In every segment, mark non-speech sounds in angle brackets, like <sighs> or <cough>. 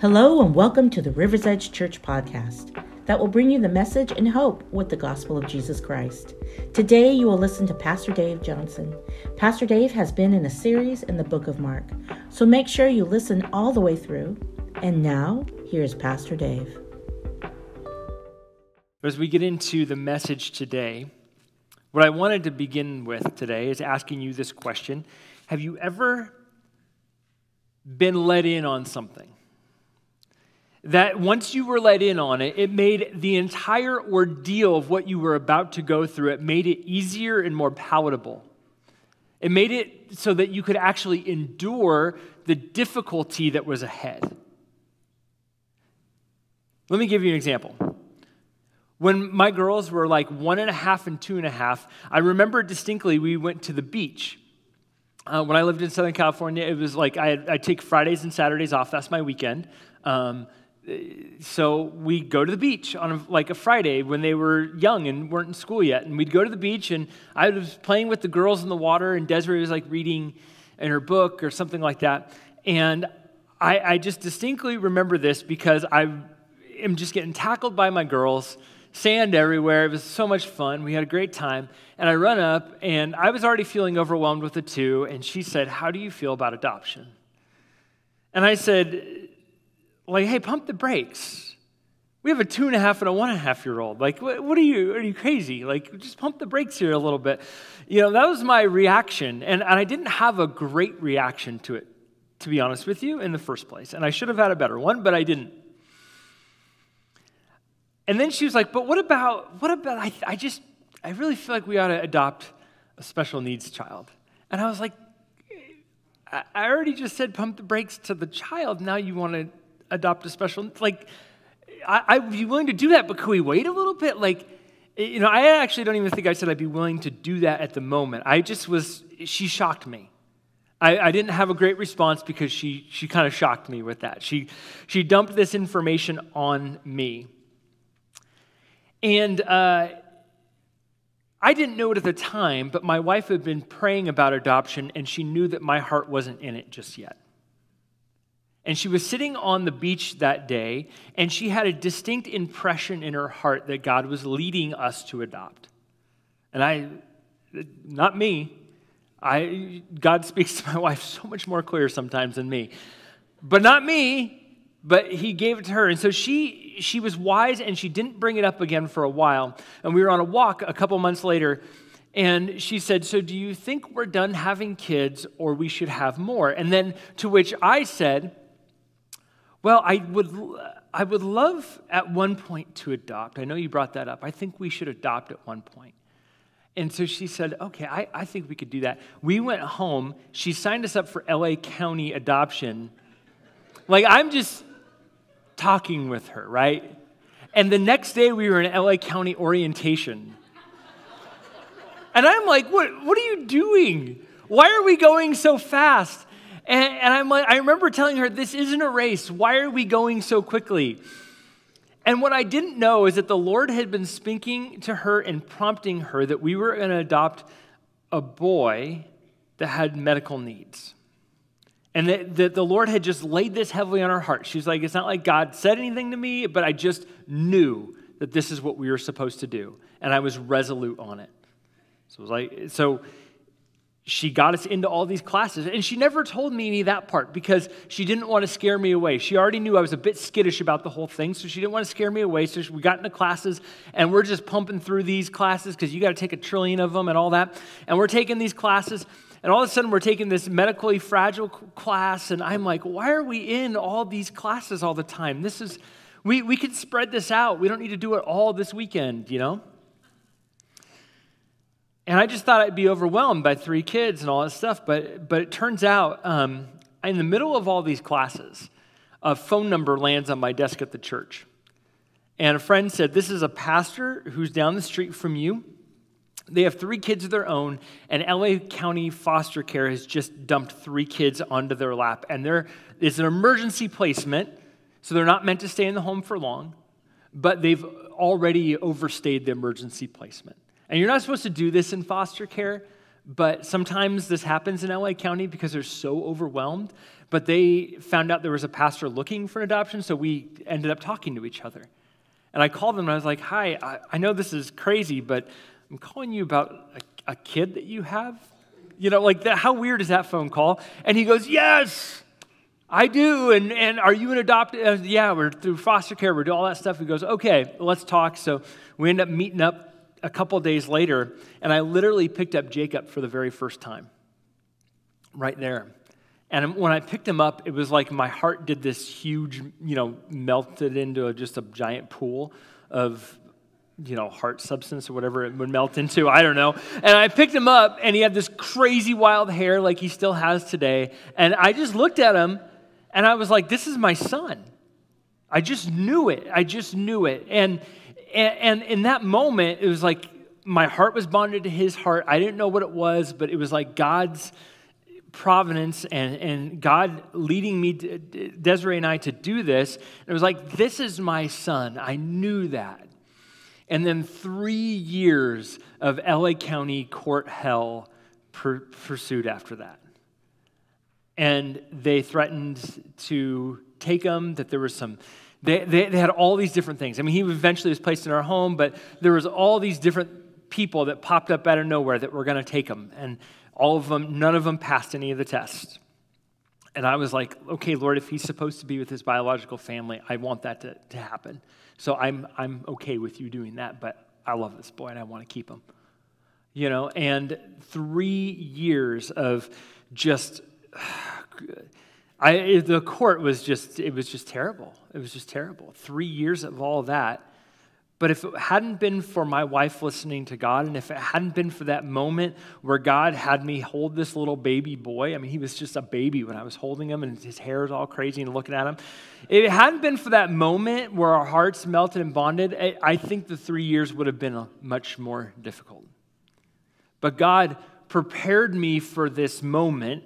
Hello, and welcome to the River's Edge Church podcast that will bring you the message and hope with the gospel of Jesus Christ. Today, you will listen to Pastor Dave Johnson. Pastor Dave has been in a series in the book of Mark, so make sure you listen all the way through. And now, here's Pastor Dave. As we get into the message today, what I wanted to begin with today is asking you this question Have you ever been let in on something? That once you were let in on it, it made the entire ordeal of what you were about to go through, it made it easier and more palatable. It made it so that you could actually endure the difficulty that was ahead. Let me give you an example. When my girls were like one and a half and two and a half, I remember distinctly we went to the beach. Uh, when I lived in Southern California, it was like I, I take Fridays and Saturdays off. That's my weekend. Um, so we go to the beach on a, like a Friday when they were young and weren't in school yet, and we'd go to the beach, and I was playing with the girls in the water, and Desiree was like reading in her book or something like that, and I, I just distinctly remember this because I am just getting tackled by my girls, sand everywhere. It was so much fun. We had a great time, and I run up, and I was already feeling overwhelmed with the two, and she said, "How do you feel about adoption?" And I said like, hey, pump the brakes. We have a two and a half and a one and a half year old. Like, what, what are you? Are you crazy? Like, just pump the brakes here a little bit. You know, that was my reaction. And, and I didn't have a great reaction to it, to be honest with you, in the first place. And I should have had a better one, but I didn't. And then she was like, but what about, what about, I, I just, I really feel like we ought to adopt a special needs child. And I was like, I already just said pump the brakes to the child. Now you want to adopt a special, like, I, I'd be willing to do that, but could we wait a little bit? Like, you know, I actually don't even think I said I'd be willing to do that at the moment. I just was, she shocked me. I, I didn't have a great response because she, she kind of shocked me with that. She, she dumped this information on me. And uh, I didn't know it at the time, but my wife had been praying about adoption, and she knew that my heart wasn't in it just yet. And she was sitting on the beach that day, and she had a distinct impression in her heart that God was leading us to adopt. And I, not me, I, God speaks <laughs> to my wife so much more clear sometimes than me. But not me, but he gave it to her. And so she, she was wise and she didn't bring it up again for a while. And we were on a walk a couple months later, and she said, So do you think we're done having kids or we should have more? And then to which I said, well, I would, I would love at one point to adopt. I know you brought that up. I think we should adopt at one point. And so she said, okay, I, I think we could do that. We went home. She signed us up for LA County adoption. Like, I'm just talking with her, right? And the next day we were in LA County orientation. And I'm like, what, what are you doing? Why are we going so fast? And, and I'm like, I remember telling her, this isn't a race. Why are we going so quickly? And what I didn't know is that the Lord had been speaking to her and prompting her that we were going to adopt a boy that had medical needs. And that, that, the Lord had just laid this heavily on her heart. She's like, it's not like God said anything to me, but I just knew that this is what we were supposed to do. And I was resolute on it. So it was like, so she got us into all these classes. And she never told me any of that part because she didn't want to scare me away. She already knew I was a bit skittish about the whole thing, so she didn't want to scare me away. So we got into classes, and we're just pumping through these classes because you got to take a trillion of them and all that. And we're taking these classes, and all of a sudden we're taking this medically fragile class, and I'm like, why are we in all these classes all the time? This is, we, we could spread this out. We don't need to do it all this weekend, you know? And I just thought I'd be overwhelmed by three kids and all that stuff. But, but it turns out, um, in the middle of all these classes, a phone number lands on my desk at the church. And a friend said, This is a pastor who's down the street from you. They have three kids of their own, and LA County Foster Care has just dumped three kids onto their lap. And there is an emergency placement, so they're not meant to stay in the home for long, but they've already overstayed the emergency placement. And you're not supposed to do this in foster care, but sometimes this happens in LA County because they're so overwhelmed. But they found out there was a pastor looking for an adoption, so we ended up talking to each other. And I called them and I was like, Hi, I, I know this is crazy, but I'm calling you about a, a kid that you have. You know, like, that, how weird is that phone call? And he goes, Yes, I do. And, and are you an adopted? Uh, yeah, we're through foster care, we're doing all that stuff. He goes, Okay, let's talk. So we end up meeting up a couple days later, and I literally picked up Jacob for the very first time right there. And when I picked him up, it was like my heart did this huge, you know, melted into a, just a giant pool of, you know, heart substance or whatever it would melt into. I don't know. And I picked him up, and he had this crazy wild hair like he still has today. And I just looked at him, and I was like, this is my son. I just knew it. I just knew it. And, and, and in that moment, it was like my heart was bonded to his heart. I didn't know what it was, but it was like God's providence and, and God leading me, to, Desiree and I, to do this. It was like, this is my son. I knew that. And then three years of LA County court hell per, pursued after that. And they threatened to take him, that there was some. They, they, they had all these different things. I mean, he eventually was placed in our home, but there was all these different people that popped up out of nowhere that were going to take him. And all of them, none of them passed any of the tests. And I was like, okay, Lord, if he's supposed to be with his biological family, I want that to, to happen. So I'm, I'm okay with you doing that, but I love this boy and I want to keep him. You know, and three years of just, <sighs> I, the court was just, it was just terrible. It was just terrible. Three years of all that. But if it hadn't been for my wife listening to God, and if it hadn't been for that moment where God had me hold this little baby boy, I mean, he was just a baby when I was holding him, and his hair was all crazy and looking at him. If it hadn't been for that moment where our hearts melted and bonded, I think the three years would have been much more difficult. But God prepared me for this moment,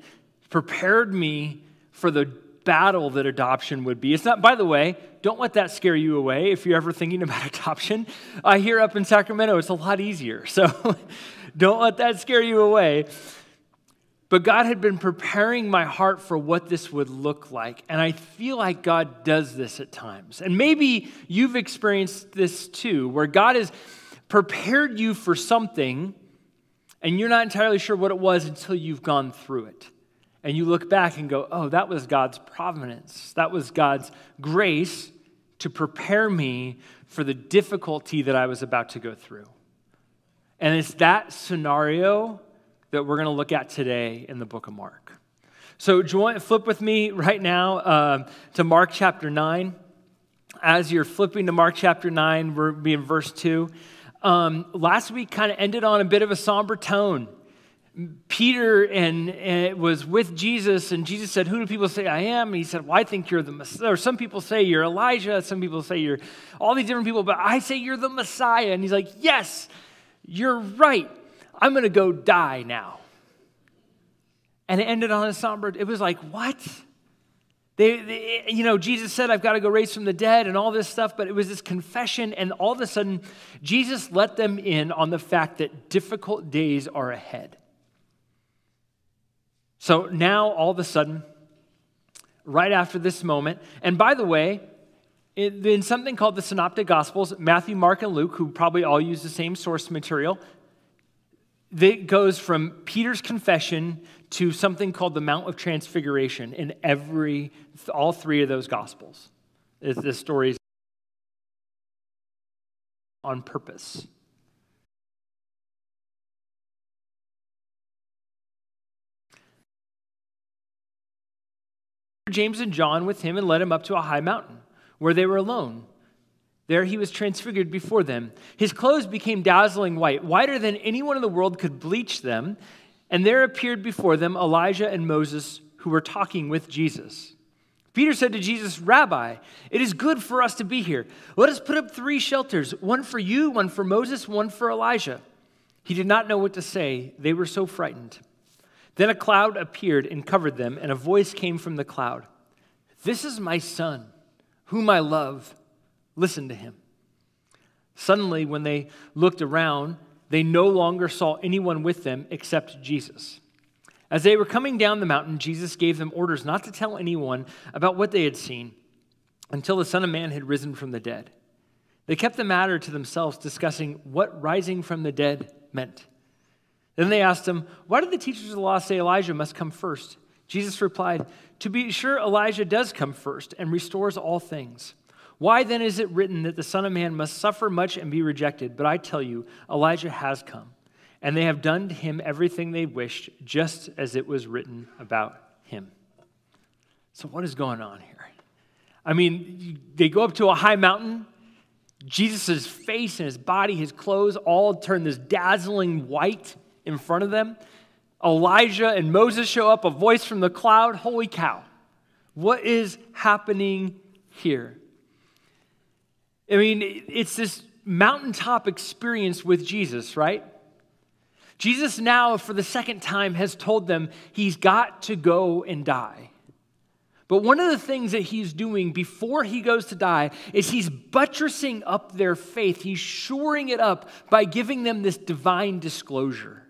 prepared me for the battle that adoption would be. It's not, by the way, don't let that scare you away if you're ever thinking <laughs> about adoption. I hear up in Sacramento it's a lot easier. So <laughs> don't let that scare you away. But God had been preparing my heart for what this would look like. And I feel like God does this at times. And maybe you've experienced this too, where God has prepared you for something and you're not entirely sure what it was until you've gone through it and you look back and go, oh, that was God's providence. That was God's grace to prepare me for the difficulty that I was about to go through. And it's that scenario that we're going to look at today in the book of Mark. So, join, flip with me right now uh, to Mark chapter 9. As you're flipping to Mark chapter 9, we're being verse 2. Um, last week kind of ended on a bit of a somber tone. Peter and, and, was with Jesus, and Jesus said, Who do people say I am? And he said, Well, I think you're the Messiah. Or some people say you're Elijah, some people say you're all these different people, but I say you're the Messiah. And he's like, Yes, you're right. I'm going to go die now. And it ended on a somber, it was like, What? They, they, you know, Jesus said, I've got to go raise from the dead and all this stuff, but it was this confession, and all of a sudden, Jesus let them in on the fact that difficult days are ahead. So now, all of a sudden, right after this moment, and by the way, in something called the Synoptic Gospels, Matthew, Mark, and Luke, who probably all use the same source material, it goes from Peter's confession to something called the Mount of Transfiguration in every, all three of those Gospels. The is on purpose. James and John with him and led him up to a high mountain where they were alone. There he was transfigured before them. His clothes became dazzling white, whiter than anyone in the world could bleach them. And there appeared before them Elijah and Moses, who were talking with Jesus. Peter said to Jesus, Rabbi, it is good for us to be here. Let us put up three shelters one for you, one for Moses, one for Elijah. He did not know what to say. They were so frightened. Then a cloud appeared and covered them, and a voice came from the cloud This is my son, whom I love. Listen to him. Suddenly, when they looked around, they no longer saw anyone with them except Jesus. As they were coming down the mountain, Jesus gave them orders not to tell anyone about what they had seen until the Son of Man had risen from the dead. They kept the matter to themselves, discussing what rising from the dead meant. Then they asked him, Why did the teachers of the law say Elijah must come first? Jesus replied, To be sure, Elijah does come first and restores all things. Why then is it written that the Son of Man must suffer much and be rejected? But I tell you, Elijah has come, and they have done to him everything they wished, just as it was written about him. So, what is going on here? I mean, they go up to a high mountain. Jesus' face and his body, his clothes all turn this dazzling white in front of them. Elijah and Moses show up, a voice from the cloud. Holy cow. What is happening here? I mean, it's this mountaintop experience with Jesus, right? Jesus now, for the second time, has told them he's got to go and die. But one of the things that he's doing before he goes to die is he's buttressing up their faith. He's shoring it up by giving them this divine disclosure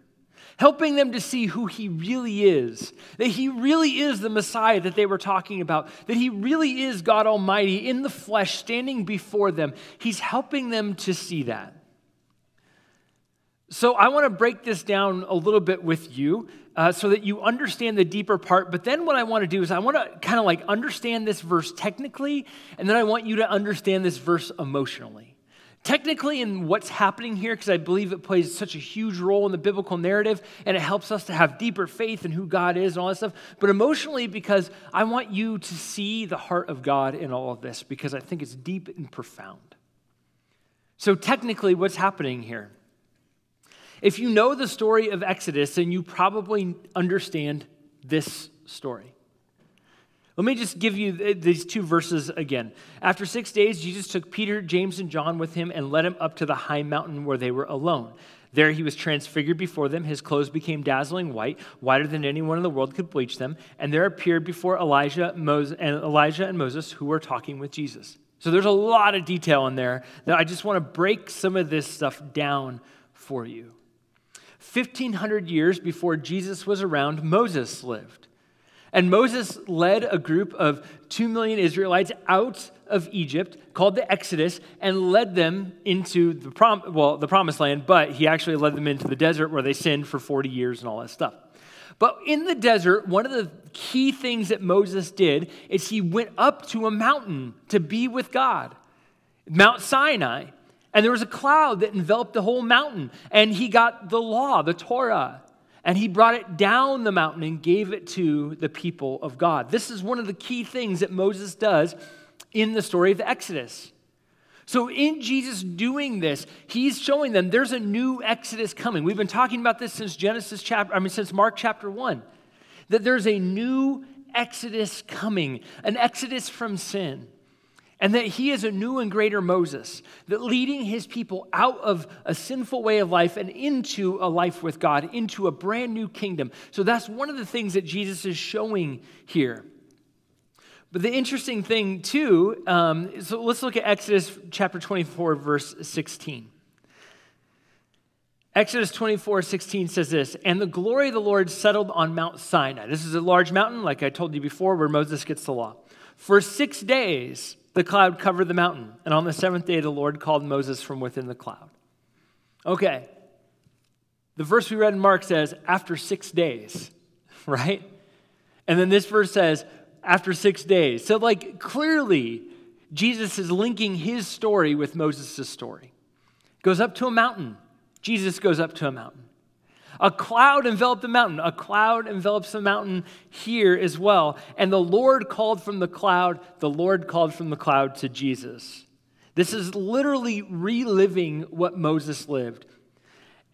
helping them to see who he really is, that he really is the Messiah that they were talking about, that he really is God Almighty in the flesh standing before them. He's helping them to see that. So I want to break this down a little bit with you uh, so that you understand the deeper part. But then what I want to do is I want to kind of like understand this verse technically, and then I want you to understand this verse emotionally technically in what's happening here, because I believe it plays such a huge role in the biblical narrative and it helps us to have deeper faith in who God is and all that stuff, but emotionally because I want you to see the heart of God in all of this because I think it's deep and profound. So, technically, what's happening here? If you know the story of Exodus, then you probably understand this story. Let me just give you these two verses again. After six days, Jesus took Peter, James, and John with him and led him up to the high mountain where they were alone. There he was transfigured before them. His clothes became dazzling white, whiter than anyone in the world could bleach them. And there appeared before Elijah, Moses, and Elijah and Moses, who were talking with Jesus. So there's a lot of detail in there that I just want to break some of this stuff down for you. 1500 years before Jesus was around, Moses lived. And Moses led a group of two million Israelites out of Egypt called the Exodus and led them into the, prom- well, the promised land, but he actually led them into the desert where they sinned for 40 years and all that stuff. But in the desert, one of the key things that Moses did is he went up to a mountain to be with God, Mount Sinai. And there was a cloud that enveloped the whole mountain, and he got the law, the Torah. And he brought it down the mountain and gave it to the people of God. This is one of the key things that Moses does in the story of the Exodus. So, in Jesus doing this, he's showing them there's a new Exodus coming. We've been talking about this since Genesis chapter, I mean, since Mark chapter 1, that there's a new Exodus coming, an Exodus from sin and that he is a new and greater Moses, that leading his people out of a sinful way of life and into a life with God, into a brand new kingdom. So that's one of the things that Jesus is showing here. But the interesting thing, too, um, so let's look at Exodus chapter 24, verse 16. Exodus 24, 16 says this, and the glory of the Lord settled on Mount Sinai. This is a large mountain, like I told you before, where Moses gets the law. For six days, the cloud covered the mountain, and on the seventh day, the Lord called Moses from within the cloud. Okay. The verse we read in Mark says, after six days, <laughs> right? And then this verse says, after six days. So, like, clearly, Jesus is linking his story with Moses' story. Goes up to a mountain. Jesus goes up to a mountain. A cloud enveloped the mountain. A cloud envelops the mountain here as well. And the Lord called from the cloud, the Lord called from the cloud to Jesus. This is literally reliving what Moses lived.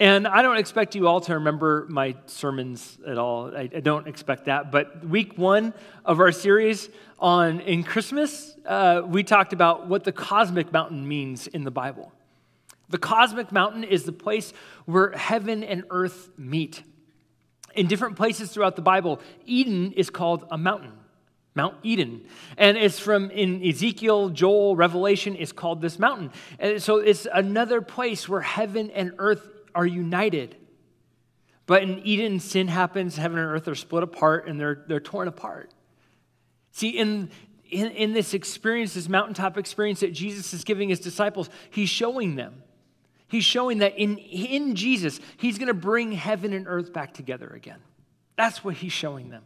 And I don't expect you all to remember my sermons at all. I, I don't expect that. But week one of our series on in Christmas, uh, we talked about what the cosmic mountain means in the Bible. The cosmic mountain is the place where heaven and earth meet. In different places throughout the Bible, Eden is called a mountain, Mount Eden. And it's from in Ezekiel, Joel, Revelation, is called this mountain. And so it's another place where heaven and earth are united. But in Eden, sin happens, heaven and earth are split apart and they're, they're torn apart. See, in, in, in this experience, this mountaintop experience that Jesus is giving his disciples, he's showing them. He's showing that in, in Jesus, he's going to bring heaven and earth back together again. That's what he's showing them.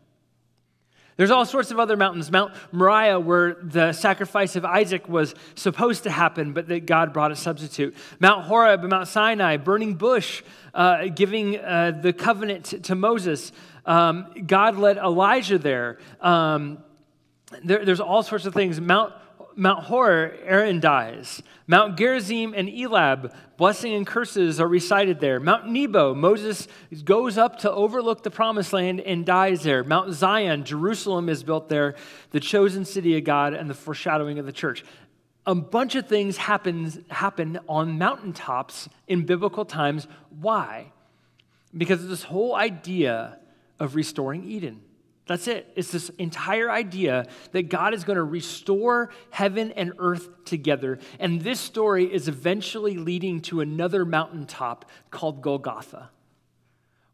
There's all sorts of other mountains. Mount Moriah, where the sacrifice of Isaac was supposed to happen, but that God brought a substitute. Mount Horeb, Mount Sinai, burning bush, uh, giving uh, the covenant to, Moses. Um, God led Elijah there. Um, there. There's all sorts of things. Mount Mount Hor, Aaron dies. Mount Gerizim and Elab, blessing and curses are recited there. Mount Nebo, Moses goes up to overlook the promised land and dies there. Mount Zion, Jerusalem is built there, the chosen city of God and the foreshadowing of the church. A bunch of things happens, happen on mountaintops in biblical times. Why? Because of this whole idea of restoring Eden. That's it. It's this entire idea that God is going to restore heaven and earth together. And this story is eventually leading to another mountaintop called Golgotha,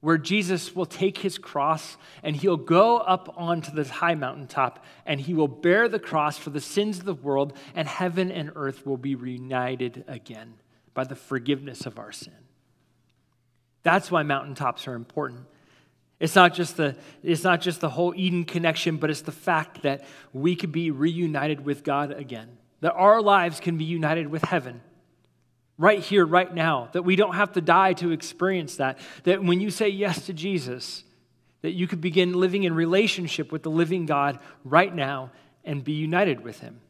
where Jesus will take his cross and he'll go up onto this high mountaintop and he will bear the cross for the sins of the world, and heaven and earth will be reunited again by the forgiveness of our sin. That's why mountaintops are important. It's not just the, it's not just the whole Eden connection, but it's the fact that we could be reunited with God again, that our lives can be united with heaven right here, right now, that we don't have to die to experience that, that when you say yes to Jesus, that you could begin living in relationship with the living God right now and be united with him.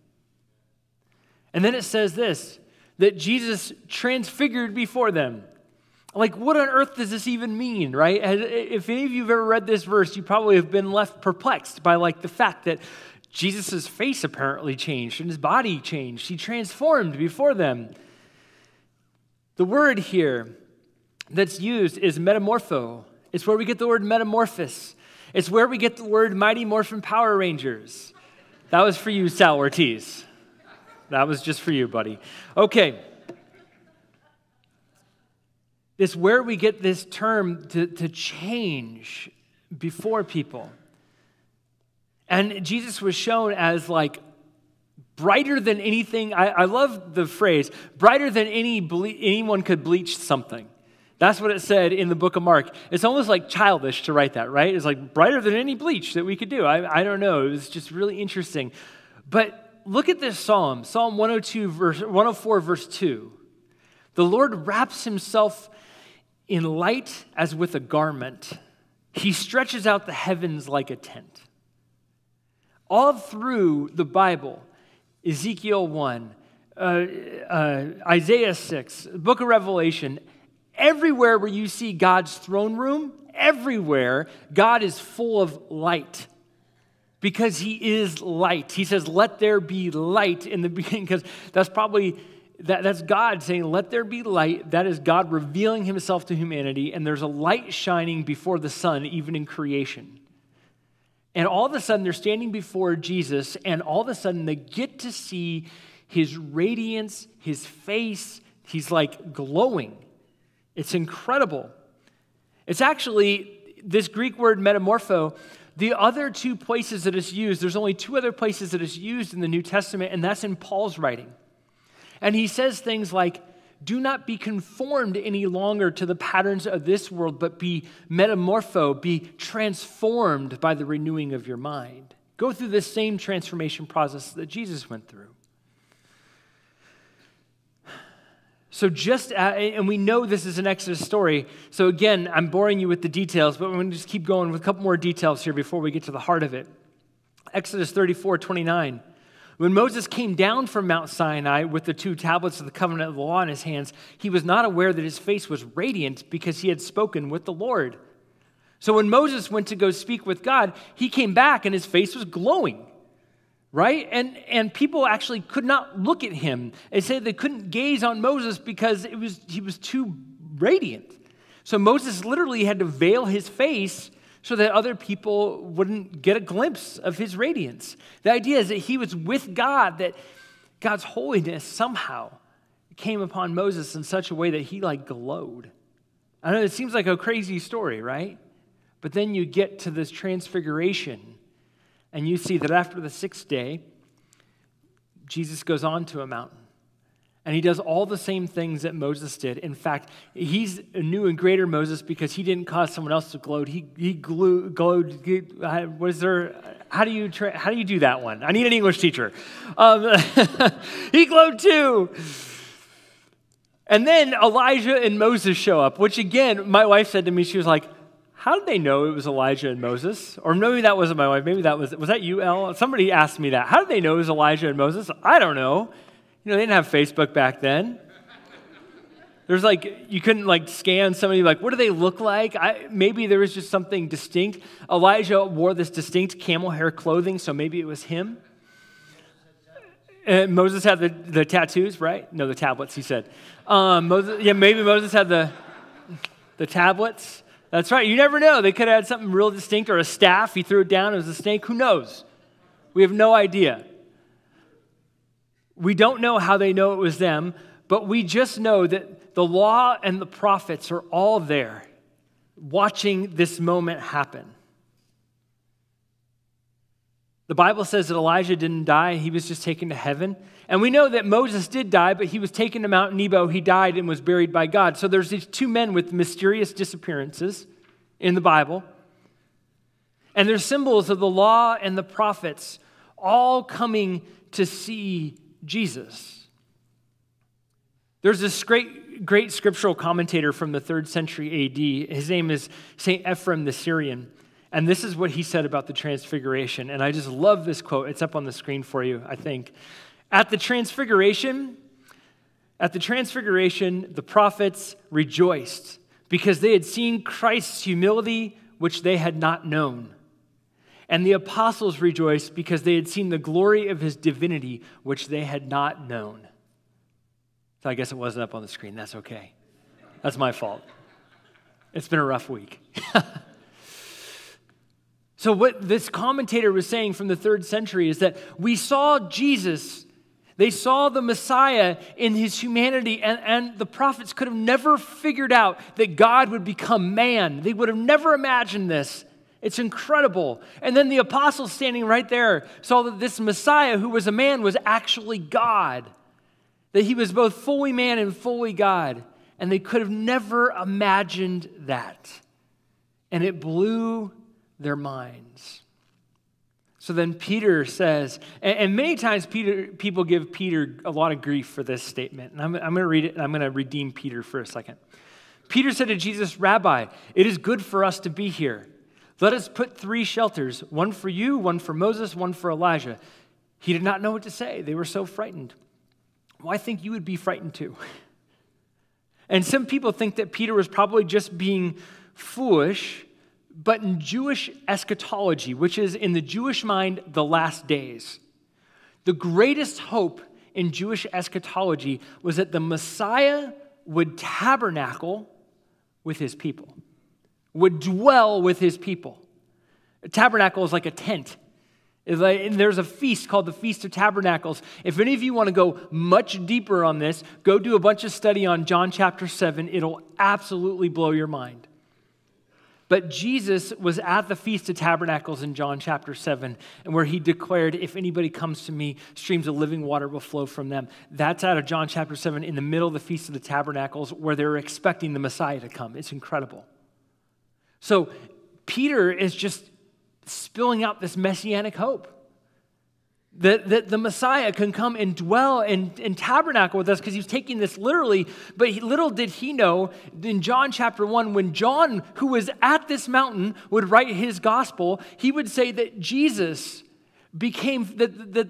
And then it says this that Jesus transfigured before them. Like, what on earth does this even mean, right? If any of you have ever read this verse, you probably have been left perplexed by like the fact that Jesus' face apparently changed and his body changed. He transformed before them. The word here that's used is metamorpho. It's where we get the word metamorphosis. It's where we get the word Mighty Morphin Power Rangers. That was for you, Sal Ortiz. That was just for you, buddy. Okay. This where we get this term to, to change before people. And Jesus was shown as like brighter than anything. I, I love the phrase, brighter than any ble- anyone could bleach something. That's what it said in the book of Mark. It's almost like childish to write that, right? It's like brighter than any bleach that we could do. I, I don't know. It was just really interesting. But look at this psalm, Psalm 102, verse, 104, verse 2. The Lord wraps himself in light as with a garment, he stretches out the heavens like a tent. All through the Bible, Ezekiel 1, uh, uh, Isaiah 6, book of Revelation, everywhere where you see God's throne room, everywhere, God is full of light because he is light. He says, Let there be light in the beginning, because that's probably that, that's God saying, Let there be light. That is God revealing himself to humanity, and there's a light shining before the sun, even in creation. And all of a sudden, they're standing before Jesus, and all of a sudden, they get to see his radiance, his face. He's like glowing. It's incredible. It's actually this Greek word metamorpho. The other two places that it's used, there's only two other places that it's used in the New Testament, and that's in Paul's writing. And he says things like, do not be conformed any longer to the patterns of this world, but be metamorpho, be transformed by the renewing of your mind. Go through this same transformation process that Jesus went through. So, just, uh, and we know this is an Exodus story. So, again, I'm boring you with the details, but we're going to just keep going with a couple more details here before we get to the heart of it. Exodus 34 29. When Moses came down from Mount Sinai with the two tablets of the covenant of the law in his hands, he was not aware that his face was radiant because he had spoken with the Lord. So when Moses went to go speak with God, he came back and his face was glowing. Right? And and people actually could not look at him. They said they couldn't gaze on Moses because it was he was too radiant. So Moses literally had to veil his face so that other people wouldn't get a glimpse of his radiance. The idea is that he was with God, that God's holiness somehow came upon Moses in such a way that he like glowed. I know it seems like a crazy story, right? But then you get to this transfiguration, and you see that after the sixth day, Jesus goes on to a mountain. And he does all the same things that Moses did. In fact, he's a new and greater Moses because he didn't cause someone else to gloat. He, he glue, glowed. Was there? How do you tra- how do you do that one? I need an English teacher. Um, <laughs> he glowed too. And then Elijah and Moses show up, which again, my wife said to me, she was like, how did they know it was Elijah and Moses? Or maybe that wasn't my wife. Maybe that was, was that you, El? Somebody asked me that. How did they know it was Elijah and Moses? I don't know. You know, they didn't have Facebook back then. There's like, you couldn't like scan somebody, like, what do they look like? I, maybe there was just something distinct. Elijah wore this distinct camel hair clothing, so maybe it was him. And Moses had the, the tattoos, right? No, the tablets, he said. Um, Moses, yeah, maybe Moses had the, the tablets. That's right. You never know. They could have had something real distinct or a staff. He threw it down. It was a snake. Who knows? We have no idea. We don't know how they know it was them, but we just know that the law and the prophets are all there watching this moment happen. The Bible says that Elijah didn't die, he was just taken to heaven. And we know that Moses did die, but he was taken to Mount Nebo. He died and was buried by God. So there's these two men with mysterious disappearances in the Bible. And they're symbols of the law and the prophets all coming to see Jesus. There's this great, great scriptural commentator from the third century AD. His name is St. Ephrem the Syrian. And this is what he said about the transfiguration. And I just love this quote. It's up on the screen for you, I think. At the transfiguration, at the transfiguration, the prophets rejoiced because they had seen Christ's humility, which they had not known. And the apostles rejoiced because they had seen the glory of his divinity, which they had not known. So I guess it wasn't up on the screen. That's okay. That's my fault. It's been a rough week. <laughs> so, what this commentator was saying from the third century is that we saw Jesus, they saw the Messiah in his humanity, and, and the prophets could have never figured out that God would become man. They would have never imagined this. It's incredible. And then the apostles standing right there saw that this Messiah, who was a man, was actually God, that he was both fully man and fully God. And they could have never imagined that. And it blew their minds. So then Peter says, and, many times Peter, people give Peter a lot of grief for this statement. And I'm, I'm going to read it and I'm going to redeem Peter for a second. Peter said to Jesus, Rabbi, it is good for us to be here. Let us put three shelters one for you, one for Moses, one for Elijah. He did not know what to say. They were so frightened. Well, I think you would be frightened too. <laughs> And some people think that Peter was probably just being foolish, but in Jewish eschatology, which is in the Jewish mind, the last days, the greatest hope in Jewish eschatology was that the Messiah would tabernacle with his people would dwell with his people. A tabernacle is like a tent. Like, there's a feast called the Feast of Tabernacles. If any of you want to go much deeper on this, go do a bunch of study on John chapter 7. It'll absolutely blow your mind. But Jesus was at the Feast of Tabernacles in John chapter 7, and where he declared, If anybody comes to me, streams of living water will flow from them. That's out of John chapter 7 in the middle of the Feast of the Tabernacles, where they're expecting the Messiah to come. It's incredible. So Peter is just spilling out this messianic hope. That, that the Messiah can come and dwell and, and tabernacle with us because he's taking this literally. But he, little did he know in John chapter 1, when John, who was at this mountain, would write his gospel, he would say that Jesus became, that the,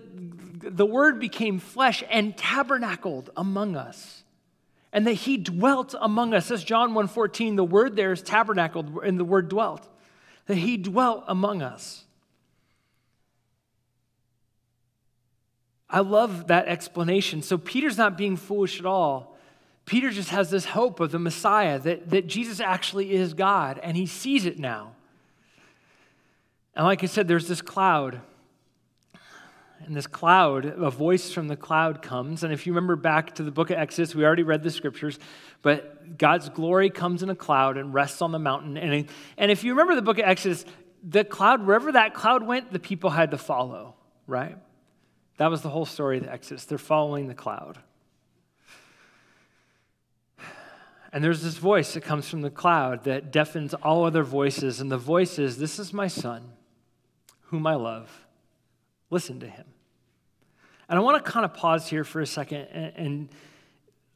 the word became flesh and tabernacled among us and that he dwelt among us. As John 1:14, the word there is tabernacled and the word dwelt. That he dwelt among us. I love that explanation. So Peter's not being foolish at all. Peter just has this hope of the Messiah, that, that Jesus actually is God, and he sees it now. And like I said, there's this cloud. And this cloud, a voice from the cloud comes. And if you remember back to the book of Exodus, we already read the scriptures, but God's glory comes in a cloud and rests on the mountain. And, and if you remember the book of Exodus, the cloud, wherever that cloud went, the people had to follow, right? That was the whole story of the Exodus. They're following the cloud. And there's this voice that comes from the cloud that deafens all other voices. And the voice is, This is my son, whom I love. Listen to him. And I want to kind of pause here for a second and, and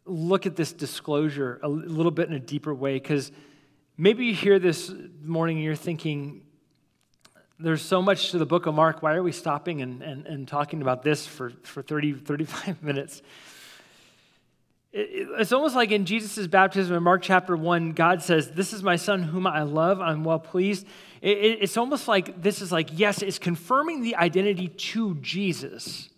look at this disclosure a little bit in a deeper way because maybe you hear this morning and you're thinking, there's so much to the book of Mark. Why are we stopping and, and, and talking about this for, for 30, 35 <laughs> minutes? It, it's almost like in Jesus' baptism in Mark chapter 1, God says, This is my son whom I love, I'm well pleased. It, it, it's almost like this is like, yes, it's confirming the identity to Jesus.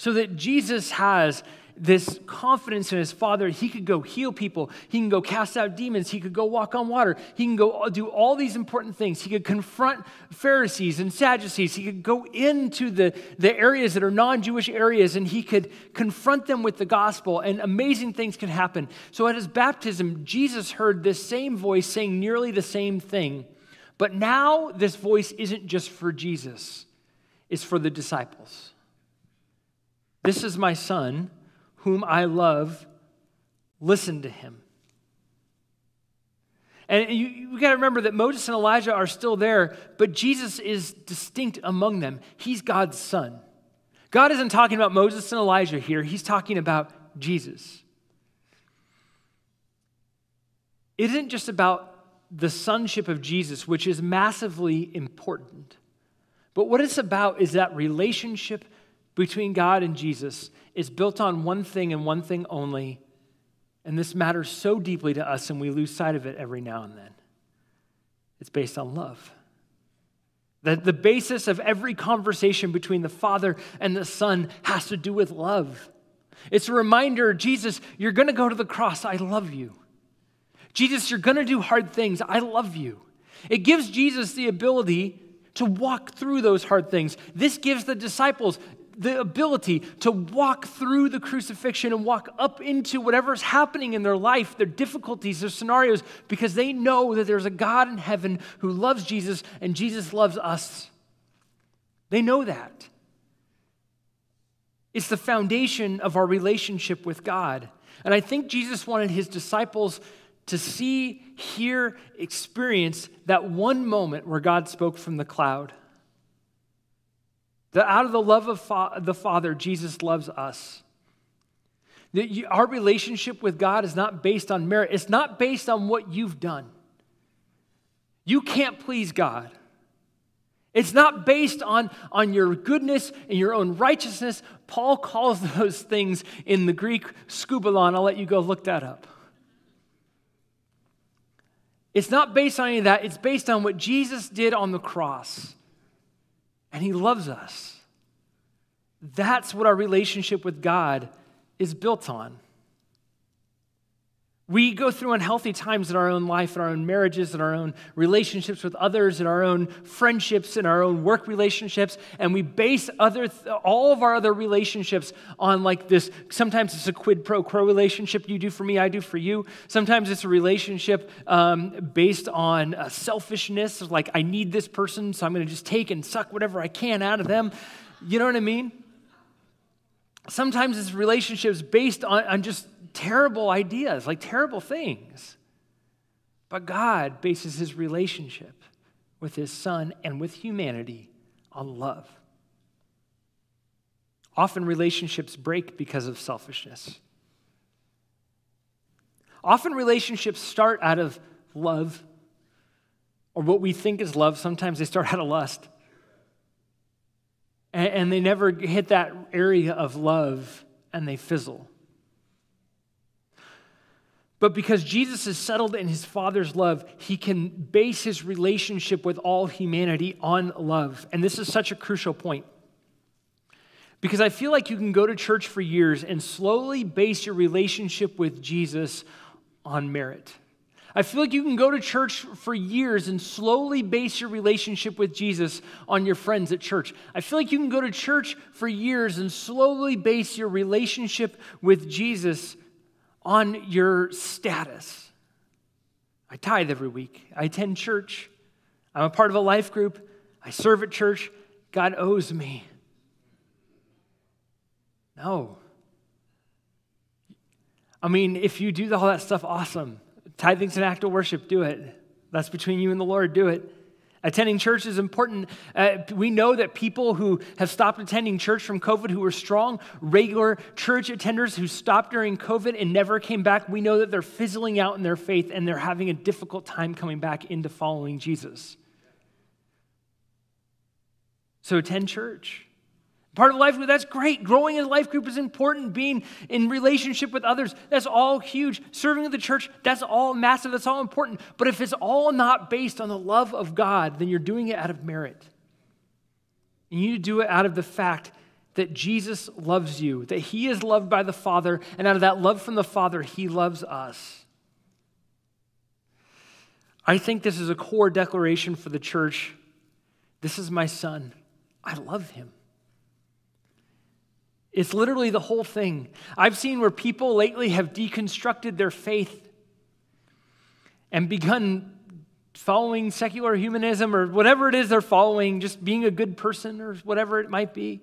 So that Jesus has this confidence in his father. He could go heal people. He can go cast out demons. He could go walk on water. He can go do all these important things. He could confront Pharisees and Sadducees. He could go into the, the areas that are non Jewish areas and he could confront them with the gospel, and amazing things could happen. So at his baptism, Jesus heard this same voice saying nearly the same thing. But now this voice isn't just for Jesus, it's for the disciples. This is my son whom I love, listen to him. And you, you got to remember that Moses and Elijah are still there, but Jesus is distinct among them. He's God's son. God isn't talking about Moses and Elijah here, he's talking about Jesus. It isn't just about the sonship of Jesus, which is massively important. But what it's about is that relationship between God and Jesus is built on one thing and one thing only. And this matters so deeply to us, and we lose sight of it every now and then. It's based on love. That the basis of every conversation between the Father and the Son has to do with love. It's a reminder Jesus, you're going to go to the cross. I love you. Jesus, you're going to do hard things. I love you. It gives Jesus the ability to walk through those hard things. This gives the disciples the ability to walk through the crucifixion and walk up into whatever's happening in their life, their difficulties, their scenarios, because they know that there's a God in heaven who loves Jesus and Jesus loves us. They know that. It's the foundation of our relationship with God. And I think Jesus wanted his disciples to see, hear, experience that one moment where God spoke from the cloud. That out of the love of fa- the Father, Jesus loves us. That you, our relationship with God is not based on merit, it's not based on what you've done. You can't please God. It's not based on, on your goodness and your own righteousness. Paul calls <laughs> those things in the Greek skubalon. I'll let you go look that up. It's not based on any of that. It's based on what Jesus did on the cross and He loves us. That's what our relationship with God is built on. We go through unhealthy times in our own life, in our own marriages, in our own relationships with others, in our own friendships, in our own work relationships, and we base other all of our other relationships on like this. Sometimes it's a quid pro quo relationship. You do for me, I do for you. Sometimes it's a relationship um, based on uh, selfishness, like I need this person, so I'm going to just take and suck whatever I can out of them. You know what I mean? Sometimes it's relationships based on, on just terrible ideas, like terrible things. But God bases his relationship with his son and with humanity on love. Often relationships break because of selfishness. Often relationships start out of love or what we think is love. Sometimes they start out of lust. And, they never hit that area of love and they fizzle. But because Jesus is settled in his Father's love, he can base his relationship with all humanity on love. And this is such a crucial point. Because I feel like you can go to church for years and slowly base your relationship with Jesus on merit. I feel like you can go to church for years and slowly base your relationship with Jesus on your friends at church. I feel like you can go to church for years and slowly base your relationship with Jesus on your status. I tithe every week, I attend church, I'm a part of a life group, I serve at church. God owes me. No. I mean, if you do all that stuff, awesome. Tithing's an act of worship, do it. That's between you and the Lord, do it. Attending church is important. Uh, we know that people who have stopped attending church from COVID, who were strong, regular church attenders who stopped during COVID and never came back, we know that they're fizzling out in their faith and they're having a difficult time coming back into following Jesus. So attend church. Part of life group, that's great. Growing in a life group is important. Being in relationship with others, that's all huge. Serving in the church, that's all massive, that's all important. But if it's all not based on the love of God, then you're doing it out of merit. And you need to do it out of the fact that Jesus loves you, that He is loved by the Father, and out of that love from the Father, He loves us. I think this is a core declaration for the church. This is my son. I love him. It's literally the whole thing. I've seen where people lately have deconstructed their faith and begun following secular humanism or whatever it is they're following, just being a good person or whatever it might be.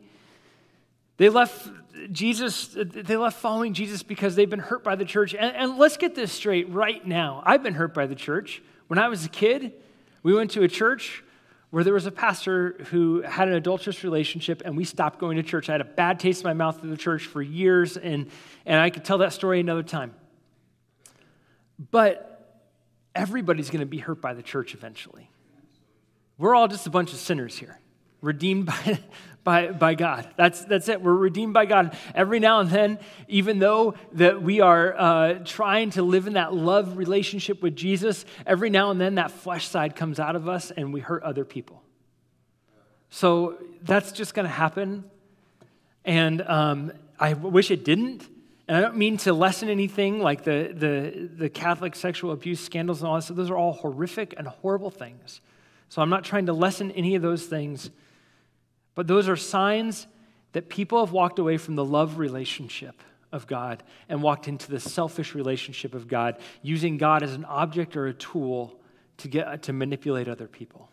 They left Jesus, they left following Jesus because they've been hurt by the church. And, and let's get this straight right now. I've been hurt by the church. When I was a kid, we went to a church where there was a pastor who had an adulterous relationship and we stopped going to church. I had a bad taste in my mouth of the church for years, and, and I could tell that story another time. But everybody's going to be hurt by the church eventually. We're all just a bunch of sinners here, redeemed by, by, by God. That's, that's it. We're redeemed by God. Every now and then, even though that we are uh, trying to live in that love relationship with Jesus, every now and then that flesh side comes out of us and we hurt other people. So that's just going to happen. And um, I wish it didn't. And I don't mean to lessen anything like the, the, the Catholic sexual abuse scandals and all this. Those are all horrific and horrible things. So I'm not trying to lessen any of those things. But those are signs that people have walked away from the love relationship of God and walked into the selfish relationship of God, using God as an object or a tool to, get, to manipulate other people.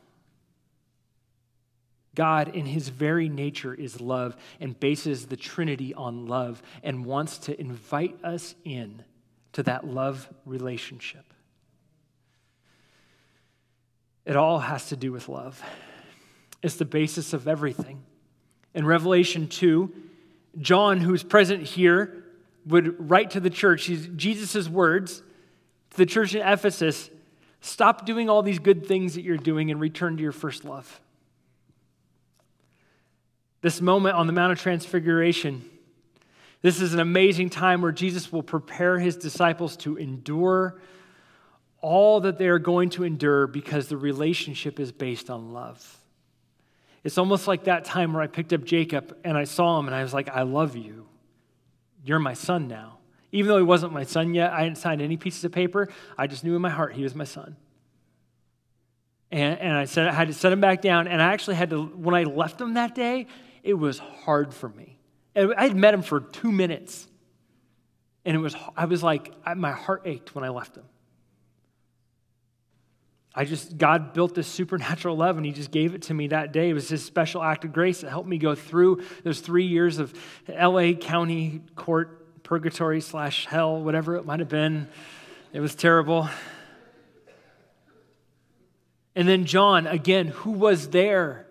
God, in his very nature, is love and bases the Trinity on love and wants to invite us in to that love relationship. It all has to do with love. It's the basis of everything. In Revelation 2, John, who's present here, would write to the church Jesus' words to the church in Ephesus stop doing all these good things that you're doing and return to your first love. This moment on the Mount of Transfiguration, this is an amazing time where Jesus will prepare his disciples to endure all that they are going to endure because the relationship is based on love. It's almost like that time where I picked up Jacob and I saw him and I was like, I love you. You're my son now. Even though he wasn't my son yet, I hadn't signed any pieces of paper. I just knew in my heart he was my son. And, and I, said, I had to set him back down. And I actually had to, when I left him that day, it was hard for me. I had met him for two minutes. And it was, I was like, my heart ached when I left him. I just, God built this supernatural love and He just gave it to me that day. It was His special act of grace that helped me go through those three years of LA County Court purgatory slash hell, whatever it might have been. It was terrible. And then John, again, who was there?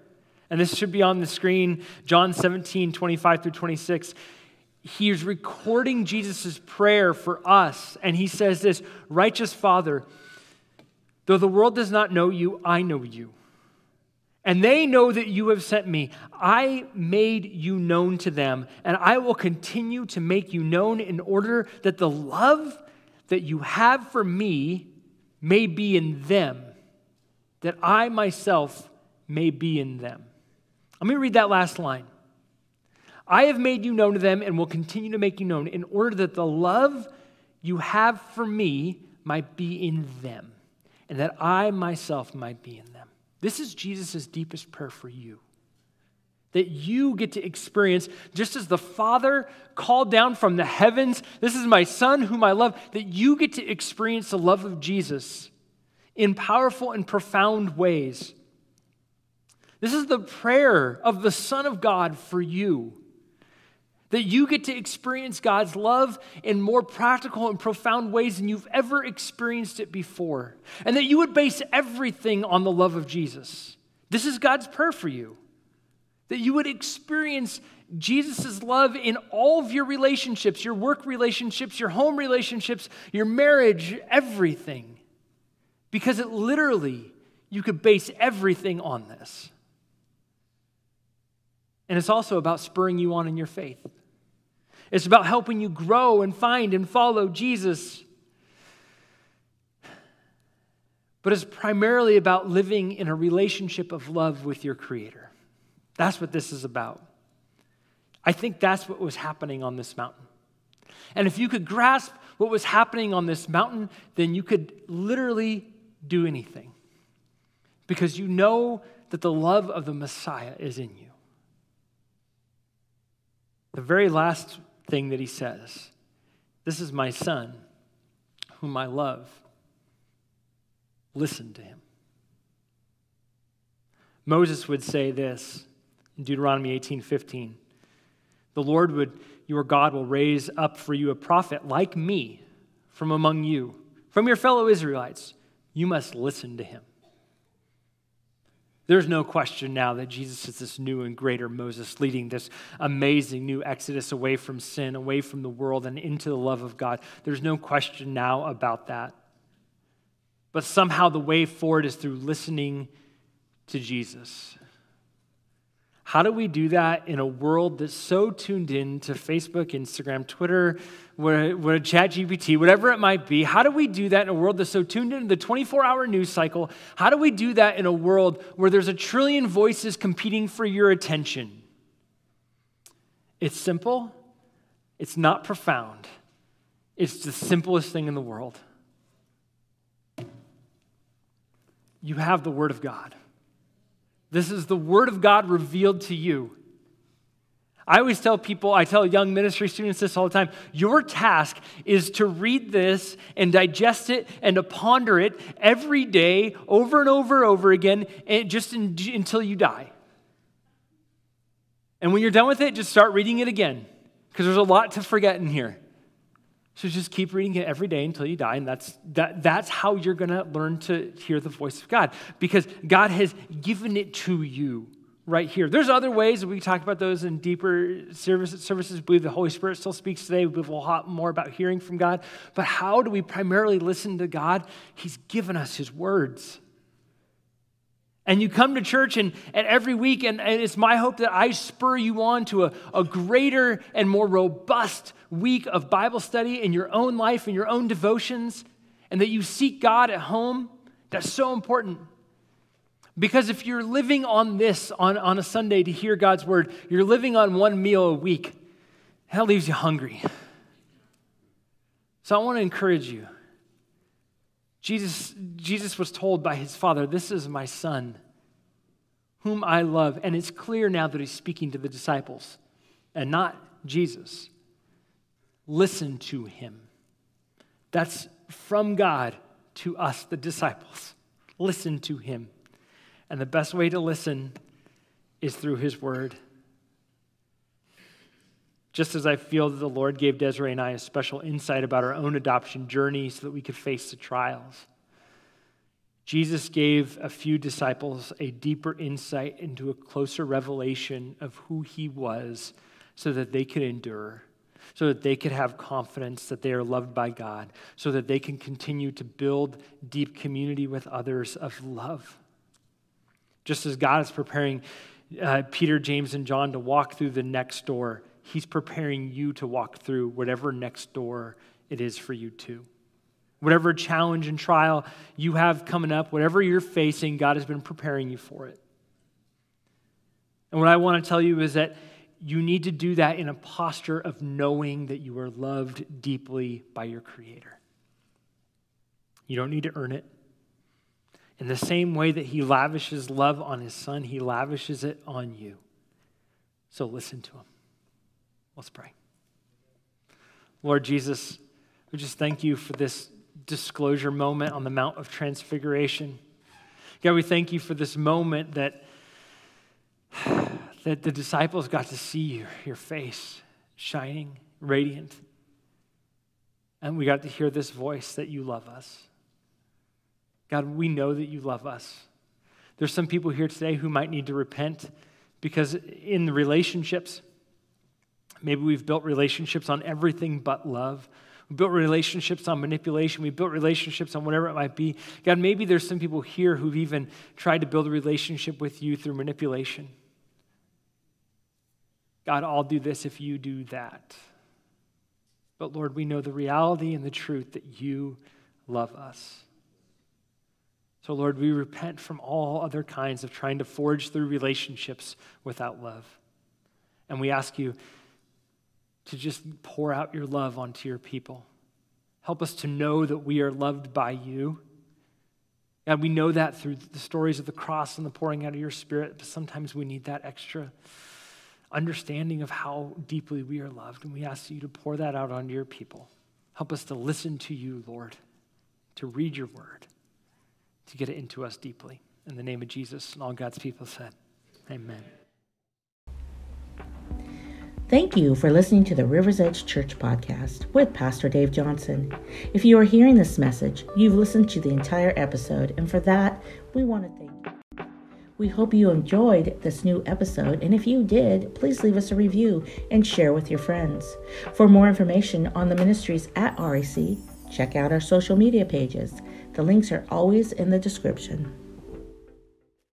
And this should be on the screen John 17, 25 through 26. He is recording Jesus' prayer for us. And he says this Righteous Father, Though the world does not know you, I know you. And they know that you have sent me. I made you known to them, and I will continue to make you known in order that the love that you have for me may be in them, that I myself may be in them. Let me read that last line. I have made you known to them and will continue to make you known in order that the love you have for me might be in them, and that I myself might be in them. This is Jesus' deepest prayer for you. That you get to experience, just as the Father called down from the heavens, This is my Son whom I love, that you get to experience the love of Jesus in powerful and profound ways. This is the prayer of the Son of God for you. That you get to experience God's love in more practical and profound ways than you've ever experienced it before. And that you would base everything on the love of Jesus. This is God's prayer for you. That you would experience Jesus' love in all of your relationships, your work relationships, your home relationships, your marriage, everything. Because it literally, you could base everything on this. And it's also about spurring you on in your faith. It's about helping you grow and find and follow Jesus. But it's primarily about living in a relationship of love with your Creator. That's what this is about. I think that's what was happening on this mountain. And if you could grasp what was happening on this mountain, then you could literally do anything because you know that the love of the Messiah is in you. The very last thing that he says. This is my son, whom I love. Listen to him. Moses would say this in Deuteronomy 18 15. The Lord would, your God will raise up for you a prophet like me from among you, from your fellow Israelites. You must listen to him. There's no question now that Jesus is this new and greater Moses, leading this amazing new exodus away from sin, away from the world, and into the love of God. There's no question now about that. But somehow the way forward is through listening to Jesus. How do we do that in a world that's so tuned in to Facebook, Instagram, Twitter, where, where ChatGPT, whatever it might be? How do we do that in a world that's so tuned into the 24 hour news cycle? How do we do that in a world where there's a trillion voices competing for your attention? It's simple, it's not profound, it's the simplest thing in the world. You have the Word of God. This is the Word of God revealed to you. I always tell people, I tell young ministry students this all the time your task is to read this and digest it and to ponder it every day, over and over and over again, and just in, until you die. And when you're done with it, just start reading it again, because there's a lot to forget in here. So just keep reading it every day until you die, and that's, that, that's how you're going to learn to hear the voice of God, because God has given it to you right here. There's other ways, we talk about those in deeper services. services. We believe the Holy Spirit still speaks today. We believe a lot more about hearing from God. But how do we primarily listen to God? He's given us His words. And you come to church and, and every week, and, and it's my hope that I spur you on to a, a greater and more robust week of Bible study in your own life, and your own devotions, and that you seek God at home. That's so important. Because if you're living on this on, on a Sunday to hear God's word, you're living on one meal a week, that leaves you hungry. So I want to encourage you Jesus, Jesus was told by his father, This is my son, whom I love. And it's clear now that he's speaking to the disciples and not Jesus. Listen to him. That's from God to us, the disciples. Listen to him. And the best way to listen is through his word. Just as I feel that the Lord gave Desiree and I a special insight about our own adoption journey so that we could face the trials, Jesus gave a few disciples a deeper insight into a closer revelation of who he was so that they could endure, so that they could have confidence that they are loved by God, so that they can continue to build deep community with others of love. Just as God is preparing uh, Peter, James, and John to walk through the next door He's preparing you to walk through whatever next door it is for you too. Whatever challenge and trial you have coming up, whatever you're facing, God has been preparing you for it. And what I want to tell you is that you need to do that in a posture of knowing that you are loved deeply by your Creator. You don't need to earn it. In the same way that he lavishes love on his son, he lavishes it on you. So listen to him. Let's pray. Lord Jesus, we just thank you for this disclosure moment on the Mount of Transfiguration. God, we thank you for this moment that, that the disciples got to see your, your face shining, radiant. And we got to hear this voice that you love us. God, we know that you love us. There's some people here today who might need to repent because in the relationships, maybe we've built relationships on everything but love. We built relationships on manipulation. We built relationships on whatever it might be. God, maybe there's some people here who've even tried to build a relationship with you through manipulation. God, I'll do this if you do that. But Lord, we know the reality and the truth that you love us. So, Lord, we repent from all other kinds of trying to forge through relationships without love. And we ask you to just pour out your love onto your people. Help us to know that we are loved by you. God, we know that through the stories of the cross and the pouring out of your spirit, but sometimes we need that extra understanding of how deeply we are loved. And we ask you to pour that out onto your people. Help us to listen to you, Lord, to read your word to get it into us deeply. In the name of Jesus, and all God's people said, Amen. Thank you for listening to the River's Edge Church podcast with Pastor Dave Johnson. If you are hearing this message, you've listened to the entire episode, and for that, we want to thank you. We hope you enjoyed this new episode, and if you did, please leave us a review and share with your friends. For more information on the ministries at REC, check out our social media pages. The links are always in the description.